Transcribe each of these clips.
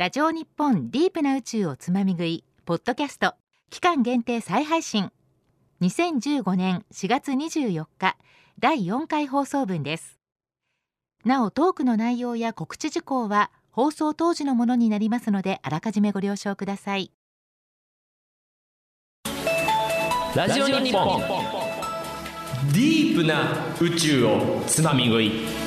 ラジオ日本ディープな宇宙をつまみ食いポッドキャスト。期間限定再配信。2015年4月24日第4回放送分です。なおトークの内容や告知事項は放送当時のものになりますのであらかじめご了承ください。ラジオ日本。ディープな宇宙をつまみ食い。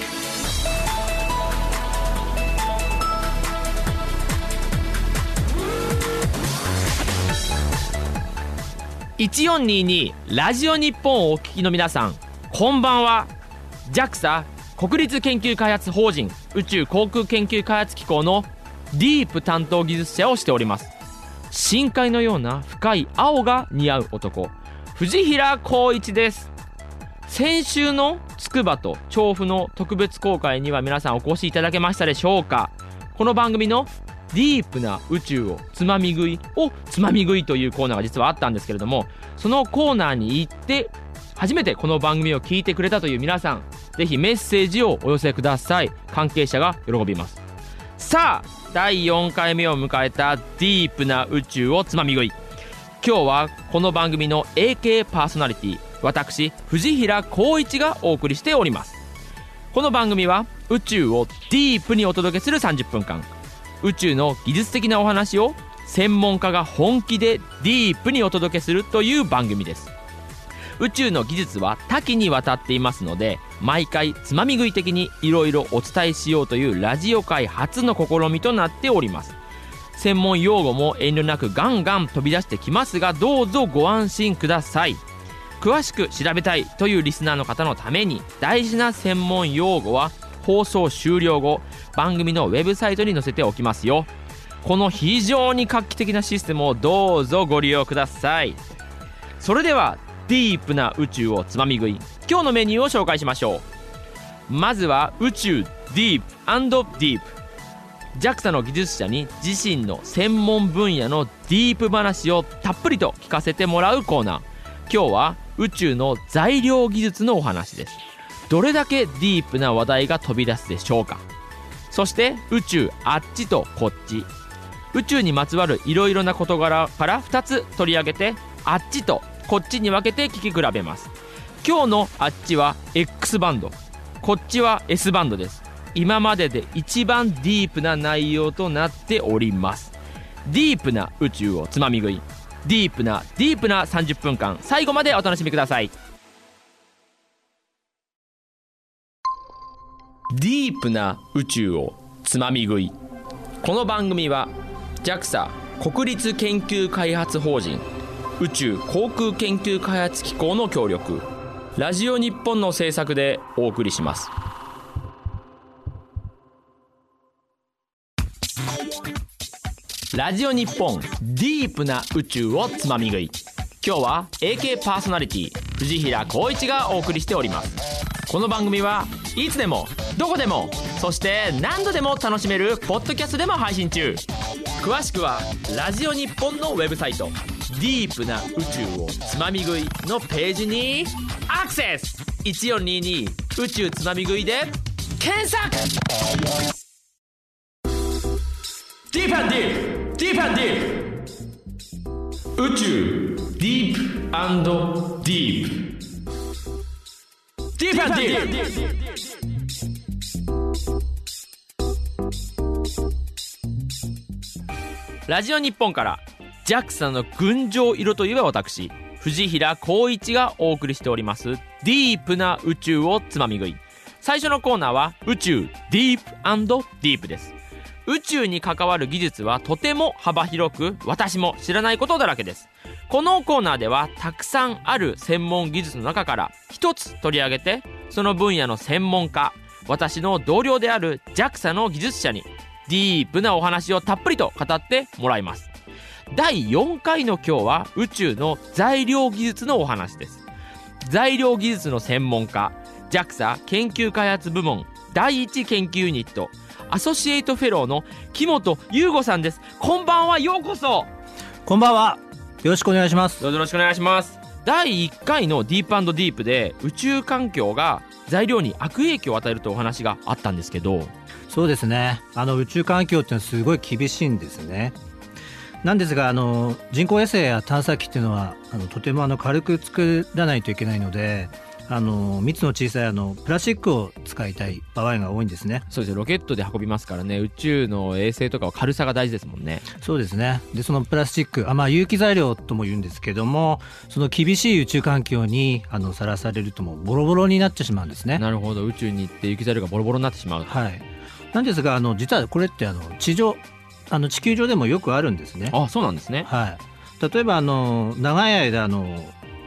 1422ラジオ日本をお聞きの皆さんこんばんは。JAXA 国立研究開発法人宇宙航空研究開発機構のディープ担当技術者をしております。深海のような深い青が似合う男藤平光一です。先週の筑波と調布の特別公開には皆さんお越しいただけましたでしょうか。この番組のディープな宇宙をつまみ食いをつまみ食いというコーナーが実はあったんですけれどもそのコーナーに行って初めてこの番組を聞いてくれたという皆さんぜひメッセージをお寄せください。関係者が喜びます。さあ第4回目を迎えたディープな宇宙をつまみ食い。今日はこの番組の AK パーソナリティ私藤平光一がお送りしております。この番組は宇宙をディープにお届けする30分間。宇宙の技術的なお話を専門家が本気でディープにお届けするという番組です。宇宙の技術は多岐にわたっていますので毎回つまみ食い的にいろいろお伝えしようというラジオ界初の試みとなっております。専門用語も遠慮なくガンガン飛び出してきますがどうぞご安心ください。詳しく調べたいというリスナーの方のために大事な専門用語は放送終了後番組のウェブサイトに載せておきますよ。この非常に画期的なシステムをどうぞご利用ください。それではディープな宇宙をつまみ食い今日のメニューを紹介しましょう。まずは宇宙ディープディープ。JAXA の技術者に自身の専門分野のディープ話をたっぷりと聞かせてもらうコーナー。今日は宇宙の材料技術のお話です。どれだけディープな話題が飛び出すでしょうか。そして宇宙あっちとこっち。宇宙にまつわるいろいろな事柄から2つ取り上げてあっちとこっちに分けて聞き比べます。今日のあっちは X バンド。こっちは S バンドです。今までで一番ディープな内容となっております。ディープな宇宙をつまみ食い。ディープなディープな30分間。最後までお楽しみください。ディープな宇宙をつまみ食い。この番組は JAXA 国立研究開発法人宇宙航空研究開発機構の協力ラジオ日本の制作でお送りします。ラジオ日本ディープな宇宙をつまみ食い。今日は AK パーソナリティ藤平光一がお送りしております。この番組はいつでもどこでもそして何度でも楽しめるポッドキャストでも配信中。詳しくはラジオ日本のウェブサイト「ディープな宇宙をつまみ食い」のページにアクセス。1422宇宙つまみ食いで検索。ディープディープ。ディープディープ。宇宙ディープディープ。ディープディープ。ラジオ日本から JAXA の群青色といえば私藤平光一がお送りしておりますディープな宇宙をつまみ食い。最初のコーナーは宇宙ディープディープです。宇宙に関わる技術はとても幅広く私も知らないことだらけです。このコーナーではたくさんある専門技術の中から一つ取り上げてその分野の専門家私の同僚である JAXA の技術者にディープなお話をたっぷりと語ってもらいます。第4回の今日は宇宙の材料技術のお話です。材料技術の専門家 JAXA 研究開発部門第一研究ユニットアソシエイトフェローの木本優吾さんです。こんばんはようこそ。こんばんは。よろしくお願いします。どうぞよろしくお願いします。第1回のディープディープで宇宙環境が材料に悪影響を与えるというお話があったんですけどそうですね。あの宇宙環境っていうのはすごい厳しいんですね。なんですがあの人工衛星や探査機っていうのはあのとてもあの軽く作らないといけないのであの密の小さいあのプラスチックを使いたい場合が多いんですね。そうです。ロケットで運びますからね。宇宙の衛星とかは軽さが大事ですもんね。そうですね。でそのプラスチックあ、まあ、有機材料とも言うんですけどもその厳しい宇宙環境にあのさらされるともうボロボロになってしまうんですね。なるほど。宇宙に行って有機材料がボロボロになってしまう。はいなんですがあの実はこれってあの地上あの地球上でもよくあるんですね。あそうなんですね。はい。例えばあの長い間あの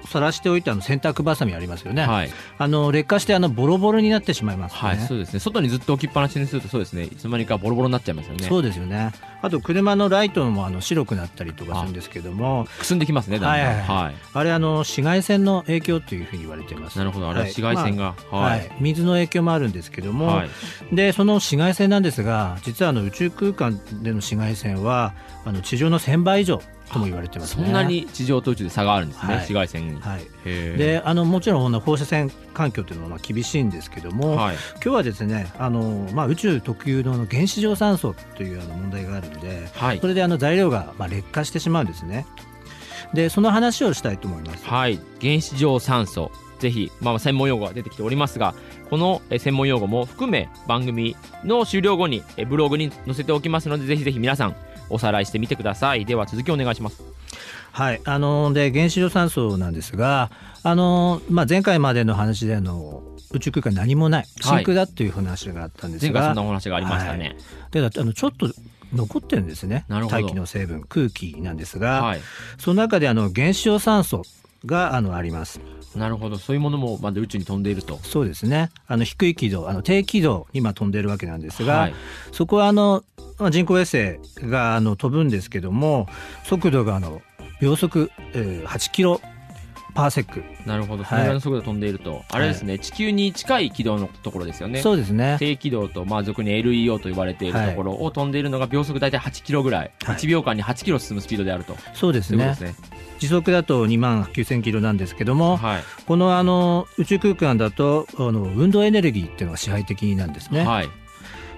晒しておいたあの洗濯ばさみありますよね、はい、あの劣化してあのボロボロになってしまいます、ね、はい、そうですね。外にずっと置きっぱなしにするとそうですね。いつの間にかボロボロになっちゃいますよね。そうですよねあと車のライトもあの白くなったりとかするんですけども。くすんできますねだんだん。はいはいはい。あれあの紫外線の影響というふうに言われています。なるほどあれは紫外線が、まあはい、はい。水の影響もあるんですけども、はい。でその紫外線なんですが実はあの宇宙空間での紫外線はあの地上の1000倍以上とも言われてますね。そんなに地上と宇宙で差があるんですね、はい。紫外線に、はい。であのもちろん放射線環境というのはまあ厳しいんですけども、はい。今日はですねあの、まあ、宇宙特有の原子状酸素というあの問題があるのではい。それであの材料がまあ劣化してしまうんですね。でその話をしたいと思います。はい、原子状酸素。ぜひ、まあ、専門用語が出てきておりますがこのえ専門用語も含め番組の終了後にえブログに載せておきますのでぜひぜひ皆さんおさらいしてみてください。では続きお願いします。はい、あので原子状酸素なんですが、あのまあ、前回までの話であの宇宙空間に何もない。真空だという話があったんですが、前回そんなお話がありましたね。であのちょっと残ってるんですね。大気の成分空気なんですが、はい、その中であの原子状酸素があのあります。なるほど。そういうものもまだ宇宙に飛んでいると。そうですね。あの低い軌道あの低軌道に今飛んでるわけなんですが、はい。そこはあのまあ人工衛星があの飛ぶんですけども速度があの秒速、えー8キロパーセック、なるほど。はい。それぐらいの速度で飛んでいると、あれですね地球に近い軌道のところですよね。そうですね。低軌道と、まあ、俗に LEO と言われているところを飛んでいるのが秒速大体8キロぐらい、はい。1秒間に8キロ進むスピードであると。そうですね。ですね。時速だと2万9000キロなんですけども、はい。このあの宇宙空間だとあの運動エネルギーっていうのが支配的なんですね、はい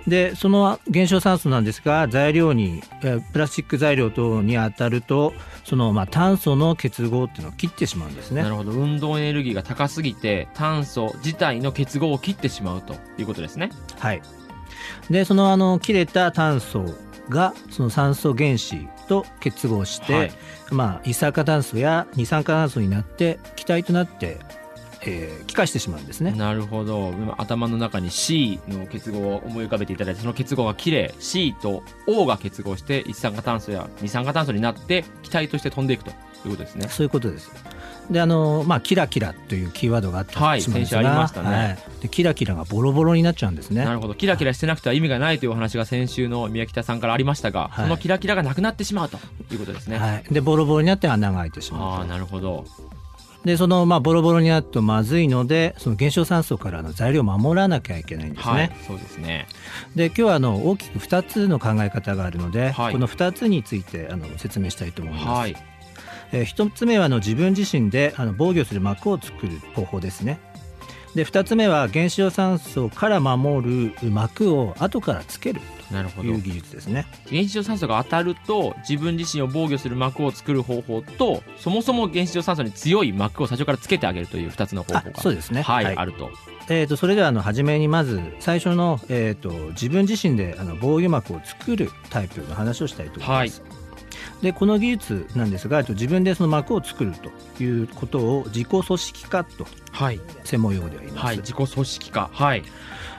でその原子酸素なんですが材料にえープラスチック材料等に当たるとそのまあ炭素の結合っていうのを切ってしまうんですね。なるほど。運動エネルギーが高すぎて炭素自体の結合を切ってしまうということですね。はい。でそのあの切れた炭素がその酸素原子と結合して、はい。まあ、一酸化炭素や二酸化炭素になって気体となって、えー気化してしまうんですね。なるほど。今頭の中に C の結合を思い浮かべていただいてその結合が切れ C と O が結合して一酸化炭素や二酸化炭素になって気体として飛んでいくということですね。そういうことです。であのまあ、キラキラというキーワードがあったはい先週ありましたね。はい。でキラキラがボロボロになっちゃうんですね。なるほど。キラキラしてなくては意味がないというお話が先週の宮北さんからありましたが、はい。そのキラキラがなくなってしまうということですね、はい、でボロボロになって穴が開いてしああまうと。なるほどでその、まあ、ボロボロになるとまずいのでその原子状酸素からの材料を守らなきゃいけないんですね、はいそうですね。で今日はあの大きく2つの考え方があるので、はい。この2つについてあの説明したいと思います、はい。えー1つ目はあの自分自身であの防御する膜を作る方法ですねで2つ目は原子状酸素から守る膜を後からつけるなるほど。という技術ですね。原子状酸素が当たると自分自身を防御する膜を作る方法とそもそも原子状酸素に強い膜を最初からつけてあげるという2つの方あ法がそうですね。はい、はい。あると。えー、とそれではあの初めにまず最初の、えー、と自分自身であの防御膜を作るタイプの話をしたいと思います。でこの技術なんですがえっと自分でその膜を作るということを自己組織化とはい、専門用語では言います。はい、自己組織化。はい。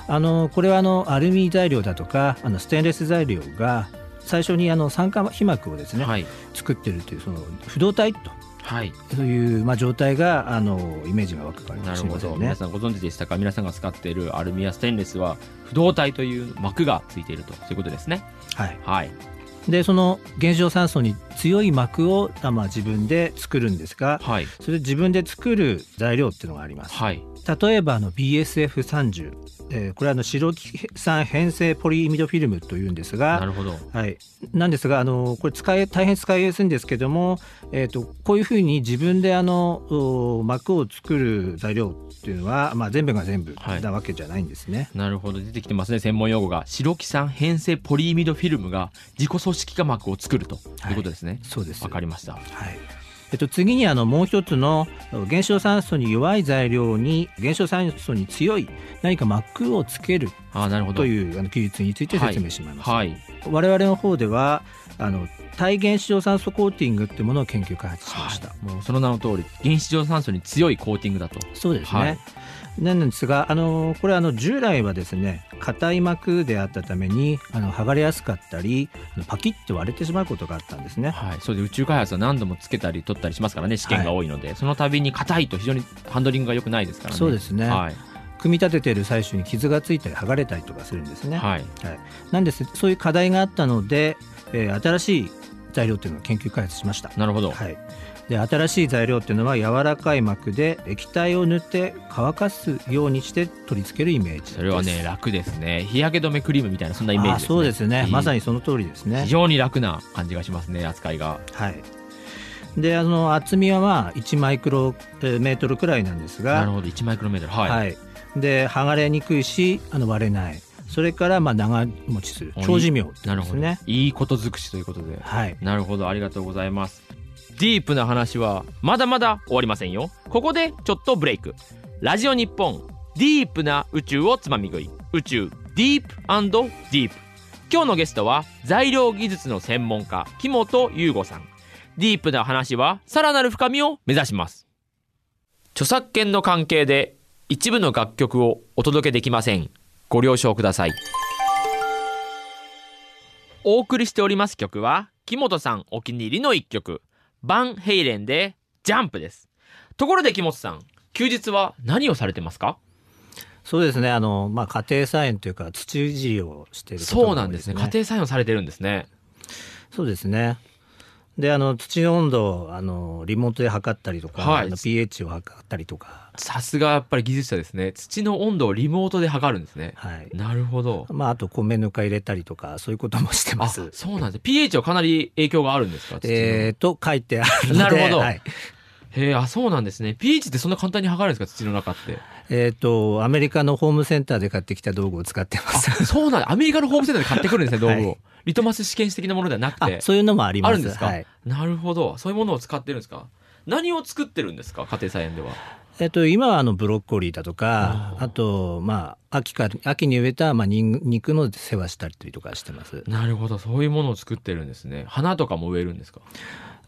あのこれはあのアルミ材料だとかあのステンレス材料が最初にあの酸化皮膜をですね、はい。作ってるというその不動体とはい。そういう、まあ、状態があのイメージが湧くかもなるほど、しれませんね。皆。さんご存知でしたか？皆さんが使っているアルミやステンレスは不動体という膜がついていると。そういうことですね。はい、はいでその原子炉酸素に強い膜をあまあ自分で作るんですがはい。それ自分で作る材料っていうのがあります。はい。例えばあの BSF30、えーこれはあの白木酸変性ポリイミドフィルムというんですがなるほど。はい、なんですがあのこれ使い大変使いやすいんですけども、えー、とこういうふうに自分であのお膜を作る材料っていうのは、まあ、全部が全部はい。なわけじゃないんですね。なるほど。出てきてますね専門用語が。白キ酸変性ポリイミドフィルムが自己組織化膜を作るということですね。そうです。わ、かりました。はい。えっと、次にあのもう一つの原子炉酸素に弱い材料に原子炉酸素に強い何か膜をつけるあなるほど。というあの技術について説明します。はい。我々の方ではあの対原子炉酸素コーティングっていうものを研究開発しました。もうその名の通り原子状酸素に強いコーティングだと。そうですね。はい。なんですが、あのこれあの従来はですね硬い膜であったためにあの剥がれやすかったりパキッと割れてしまうことがあったんですね。はい、そうで宇宙開発は何度もつけたり取ったりしますからね試験が多いので、その度に硬いと非常にハンドリングが良くないですからね。そうですね、はい。組み立てている最初に傷がついたり剥がれたりとかするんですね。はい。なんですそういう課題があったので、えー新しい材料っていうのを研究開発しました。なるほど、はい、で新しい材料っていうのは柔らかい膜で液体を塗って乾かすようにして取り付けるイメージ。それはね楽ですね。日焼け止めクリームみたいなそんなイメージあですね。そうですね、まさにその通りですね。非常に楽な感じがしますね扱いが。はい。であの厚みはまあ1マイクロメートルくらいなんですが。なるほど。1マイクロメートル。はい、はい。で剥がれにくいしあの割れないそれからまあ長持ちする長寿命なるほど、ねいいこと尽くしということで。はい。なるほど。ありがとうございます。ディープな話はまだまだ終わりませんよ。ここでちょっとブレイク。ラジオ日本ディープな宇宙をつまみ食い。宇宙ディープディープ今日のゲストは材料技術の専門家木本優吾さん。ディープな話はさらなる深みを目指します。著作権の関係で一部の楽曲をお届けできませんご了承ください。お送りしております曲は木本さんお気に入りの一曲バンヘイレンでジャンプです。ところで木本さん休日は何をされてますか？そうですねあの、まあ、家庭菜園というか土いじりをしていることが多いそうなんですね。家庭菜園をされてるんですね。そうですねであの土の温度をあのリモートで測ったりとか、はい。あの pH を測ったりとか。さすがやっぱり技術者ですね。土の温度をリモートで測るんですね。はい。なるほど。まあ、あと米ぬか入れたりとかそういうこともしてまあす。そうなんです。pH はかなり影響があるんですか？えー、と書いてあるので。なるほど。はいへえあそうなんですね。pH ってそんな簡単に測るんですか？土の中って。えー、とアメリカのホームセンターで買ってきた道具を使ってます。そうなんアメリカのホームセンターで買ってくるんですね道具を、はいリトマス試験紙的なものではなくて。あそういうのもあります。あるんですか、はい。なるほど。そういうものを使ってるんですか？何を作ってるんですか？家庭菜園では。えー、と今はあのブロッコリーだとかあと、まあ、秋か秋に植えた、まあ、にん肉の世話したりとかしてます。なるほど。そういうものを作ってるんですね。花とかも植えるんですか？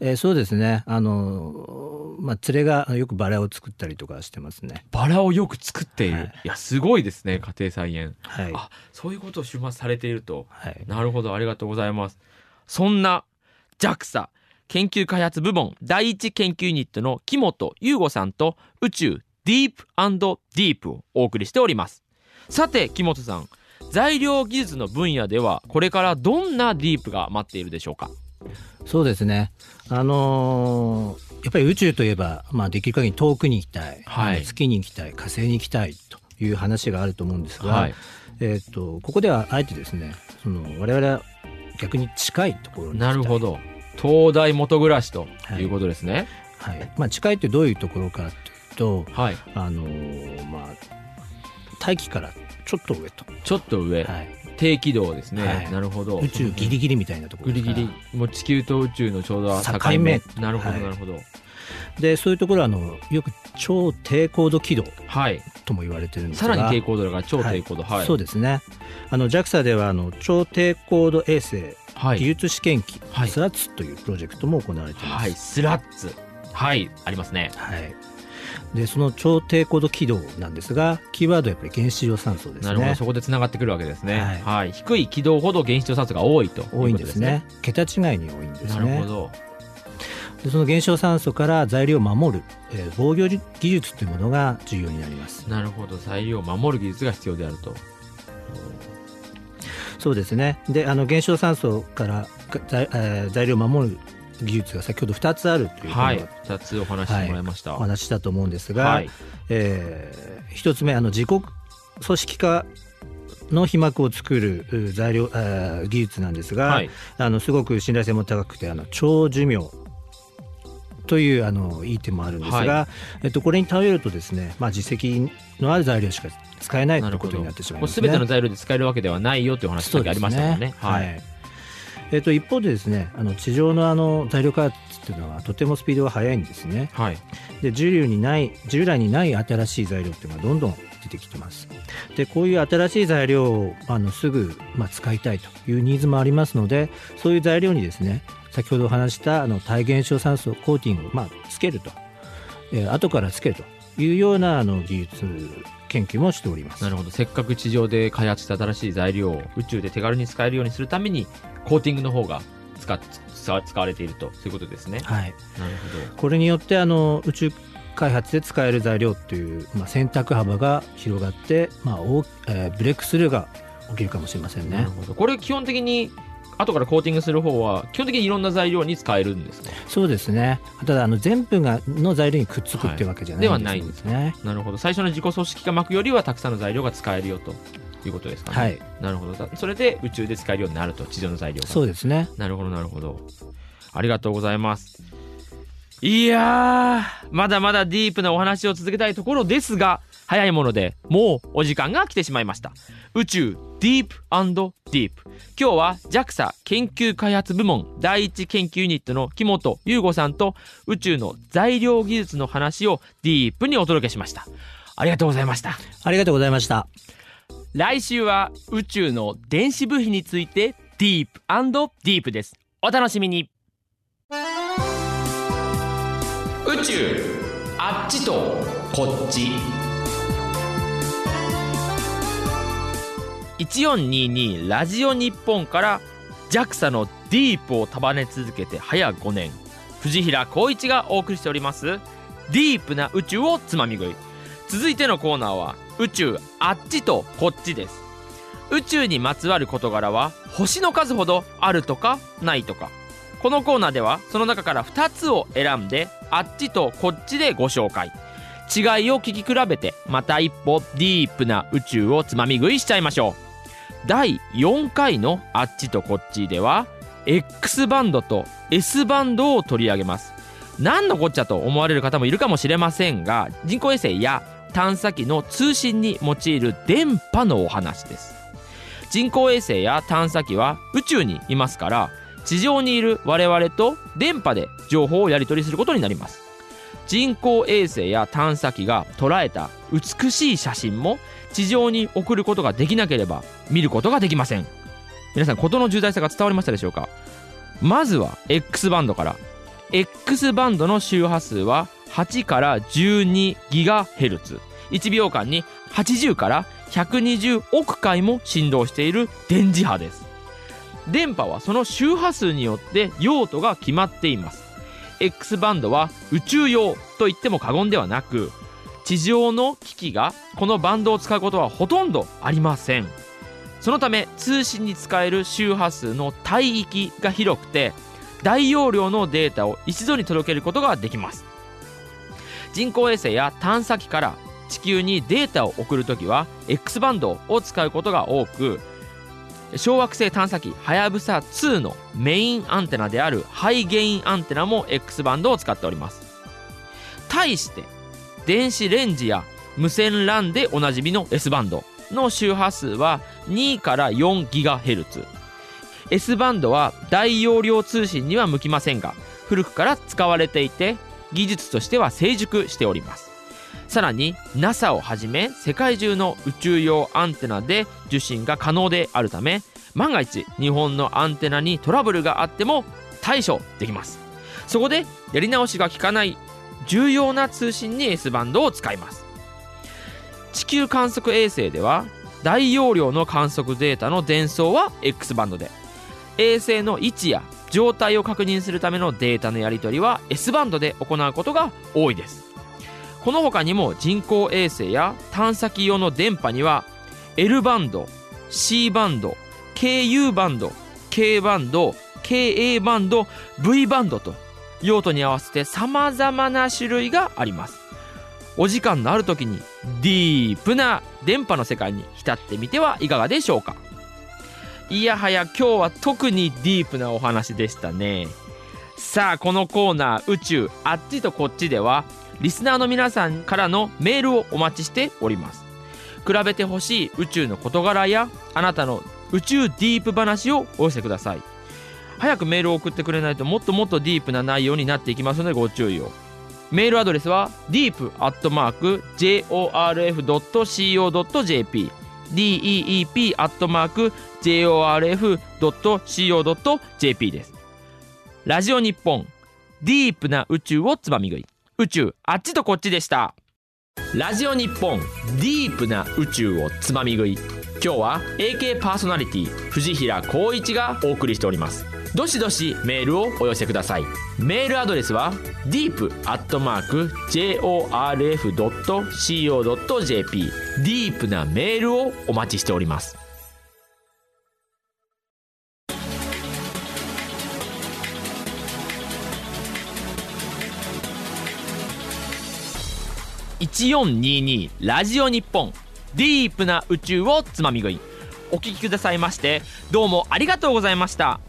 えーそうですね。あの、まあ、連れがよくバラを作ったりとかしてますね。バラをよく作っている、はい。い、やすごいですね家庭菜園。はい、あそういうことを週末されていると。はい。なるほどありがとうございます。そんな JAXA 研究開発部門第一研究ユニットの木本優吾さんと宇宙ディープディープをお送りしております。さて木本さん材料技術の分野ではこれからどんなディープが待っているでしょうか？そうですね。あのーやっぱり宇宙といえば、まあ、できる限り遠くに行きたい、はい。月に行きたい火星に行きたいという話があると思うんですが、はい。えー、とここではあえてですねその我々は逆に近いところにない。るほ、ど。東大元暮らしとい。うことですね。はい。まあ、近いってどういうところかというと、はい、あのーまあ、大気からちょっと上と、ちょっと上、はい、低軌道ですね、はい。なるほど。宇宙ギリギリみたいなところギリギリ。もう地球と宇宙のちょうど境境目。目なるほどはい。なるほど。でそういうところはあのよく超低高度軌道はい。とも言われてるんですが。さらに低高度が超低高度。はい。そうですね。あの JAXA ではあの超低高度衛星はい。技術試験機、はい。スラッツというプロジェクトも行われています。はい。スラッツ。はい。ありますね。はいでその超低高度軌道なんですがキーワードはやっぱり原子量酸素ですなるほど。ねそこでつながってくるわけですね。はい。はい。低い軌道ほど原子量酸素が多いと。いうこと多いんですね。桁違いに多いんですね。なるほど。でその原子量酸素から材料を守る、えー防御技術というものが重要になります。なるほど。材料を守る技術が必要であると。そうですね。であの原子酸素から材,、えー、材料を守る技術が先ほど2つあるというはい。2つお話してもらいました、お話したと思うんですが、はい。えー、1つ目あの自己組織化の皮膜を作るう材料、えー技術なんですが、はい。あのすごく信頼性も高くてあの長寿命。というあのいい点もあるんですが、はえっと、これに頼るとですね、まあ、実績のある材料しか使えないということになってしまいますね。すべての材料で使えるわけではないよというお話さっきありましたもんね。はい。いえっと、一方でですねあの地上のあの材料開発っていうのはとてもスピードが速いんですね。はい。で従来にない従来にない新しい材料っていうのがどんどん出てきてます。でこういう新しい材料をあのすぐ、まあ、使いたいというニーズもありますのでそういう材料にですね先ほどお話したあの耐現象酸素コーティングを、まあ、つけると、えー後からつけるというようなあの技術研究もしております。なるほど。せっかく地上で開発した新しい材料を宇宙で手軽に使えるようにするためにコーティングの方が使っ使使われているとそういうことですね。はい。なるほこれによってあの宇宙開発で使える材料っていう、まあ、選択幅が広がって、まあ大えーブレイクスルーが起きるかもしれませんね。どなる。ほど。これ基本的に後からコーティングする方は基本的にいろんな材料に使えるんですかそうですね。ただあの全部がの材料にくっつくっていうわけじゃないはいではないんですね。なるほど。最初の自己組織化巻くよりはたくさんの材料が使えるよということですかね。はい、なるほど。だそれで宇宙で使えるようになると地上の材料が。そうですね。なるほどなるほど。ありがとうございます。いやーまだまだディープなお話を続けたいところですが早いものでもうお時間が来てしまいました。宇宙ディープディープ今日は JAXA 研究開発部門第一研究ユニットの木本優吾さんと宇宙の材料技術の話をディープにお届けしました。ありがとうございました。ありがとうございました。来週は宇宙の電子部品についてディープディープです。お楽しみに。宇宙あっちとこっち1422ラジオ日本から JAXA のディープを束ね続けて早5年。藤平光一がお送りしておりますディープな宇宙をつまみ食い。続いてのコーナーは宇宙あっちとこっちです。宇宙にまつわる事柄は星の数ほどあるとかないとか。このコーナーではその中から2つを選んであっちとこっちでご紹介。違いを聞き比べてまた一歩ディープな宇宙をつまみ食いしちゃいましょう。第4回のあっちとこっちでは X バンドと S バンドを取り上げます。何のこっちゃと思われる方もいるかもしれませんが人工衛星や探査機の通信に用いる電波のお話です。人工衛星や探査機は宇宙にいますから地上にいる我々と電波で情報をやり取りすることになります。人工衛星や探査機が捉えた美しい写真も地上に送ることができなければ見ることができません。皆さん事の重大さが伝わりましたでしょうか？まずは X バンドから。X バンドの周波数は8から12ギガヘルツ。1秒間に80から120億回も振動している電磁波です。電波はその周波数によって用途が決まっています。X バンドは宇宙用と言っても過言ではなく地上の機器がこのバンドを使うことはほとんどありません。そのため通信に使える周波数の帯域が広くて大容量のデータを一度に届けることができます。人工衛星や探査機から地球にデータを送るときは X バンドを使うことが多く小惑星探査機はやぶさ2のメインアンテナであるハイゲインアンテナも X バンドを使っております。対して電子レンジや無線 LAN でおなじみの S バンドの周波数は2から4ギガヘルツ。S バンドは大容量通信には向きませんが古くから使われていて技術としては成熟しております。さらに NASA をはじめ世界中の宇宙用アンテナで受信が可能であるため万が一日本のアンテナにトラブルがあっても対処できます。そこでやり直しが効かない重要な通信に S バンドを使います。地球観測衛星では大容量の観測データの伝送は X バンドで衛星の位置や状態を確認するためのデータのやり取りは S バンドで行うことが多いです。この他にも人工衛星や探査機用の電波には L バンド C バンド KU バンド K バンド KA バンド V バンドと用途に合わせて様々な種類があります。お時間のある時にディープな電波の世界に浸ってみてはいかがでしょうか。いやはや今日は特にディープなお話でしたね。さあこのコーナー宇宙あっちとこっちではリスナーの皆さんからのメールをお待ちしております。比べてほしい宇宙の事柄やあなたの宇宙ディープ話をお寄せください。早くメールを送ってくれないともっともっとディープな内容になっていきますのでご注意を。メールアドレスは deep.jorf.co.jp deep.jorf.co.jp です。ラジオ日本ディープな宇宙をつまみ食い。宇宙あっちとこっちでした。ラジオ日本ディープな宇宙をつまみ食い。今日は AK パーソナリティ藤平光一がお送りしております。どしどしメールをお寄せください。メールアドレスは deep.jorf.co.jp ディープなメールをお待ちしております。1422ラジオ日本。ディープな宇宙をつまみ食い。お聴きくださいましてどうもありがとうございました。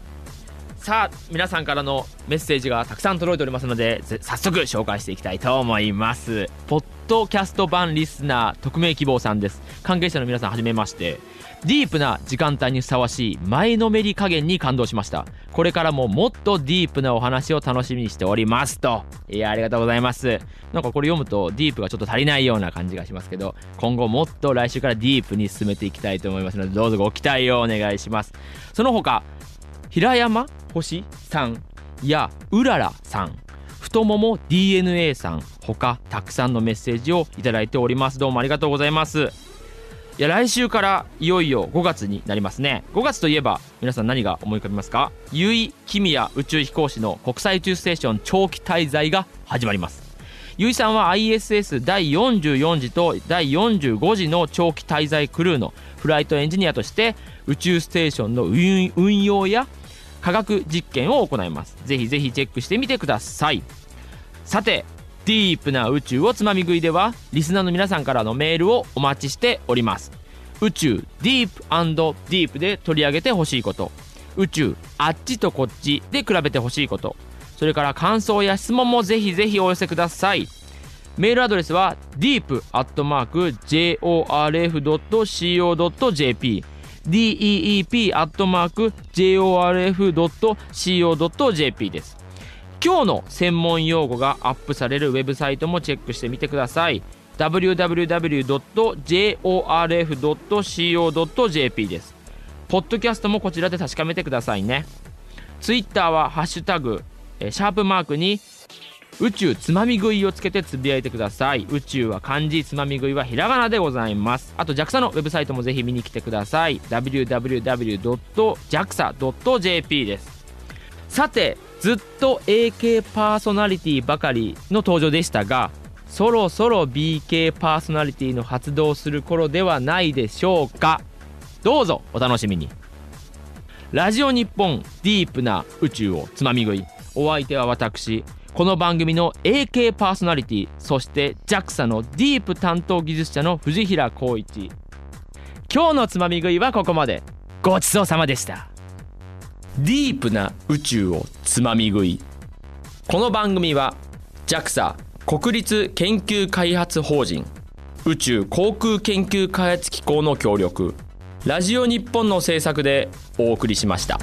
さあ皆さんからのメッセージがたくさん届いておりますので早速紹介していきたいと思います。ポッドキャスト版リスナー匿名希望さんです。関係者の皆さんはじめまして。ディープな時間帯にふさわしい前のめり加減に感動しました。これからももっとディープなお話を楽しみにしておりますと。いやありがとうございます。なんかこれ読むとディープがちょっと足りないような感じがしますけど今後もっと来週からディープに進めていきたいと思いますのでどうぞご期待をお願いします。その他平山星さんやうららさん太もも DNA さん他たくさんのメッセージをいただいております。どうもありがとうございます。いや来週からいよいよ5月になりますね。5月といえば皆さん何が思い浮かびますか？由井公也宇宙飛行士の国際宇宙ステーション長期滞在が始まります。由井さんは ISS 第44次と第45次の長期滞在クルーのフライトエンジニアとして宇宙ステーションの運用や科学実験を行います。ぜひぜひチェックしてみてください。さてディープな宇宙をつまみ食いではリスナーの皆さんからのメールをお待ちしております。宇宙ディープディープで取り上げてほしいこと。宇宙あっちとこっちで比べてほしいこと。それから感想や質問もぜひぜひお寄せください。メールアドレスは deep.jorf.co.jp deep.jorf.co.jp です。今日の専門用語がアップされるウェブサイトもチェックしてみてください。www.jorf.co.jp ですポッドキャストもこちらで確かめてくださいねツイッターはハッシュタグシャープマークに宇宙つまみ食いをつけてつぶやいてください。宇宙は漢字つまみ食いはひらがなでございます。あと JAXA のウェブサイトもぜひ見に来てください。www.jaxa.jp です。さてずっと AK パーソナリティばかりの登場でしたがそろそろ BK パーソナリティの発動する頃ではないでしょうか。どうぞお楽しみに。ラジオ日本ディープな宇宙をつまみ食い。お相手は私この番組の AK パーソナリティそして JAXA のディープ担当技術者の藤平光一。今日のつまみ食いはここまで。ごちそうさまでした。ディープな宇宙をつまみ食い。この番組は JAXA 国立研究開発法人宇宙航空研究開発機構の協力ラジオ日本の制作でお送りしました。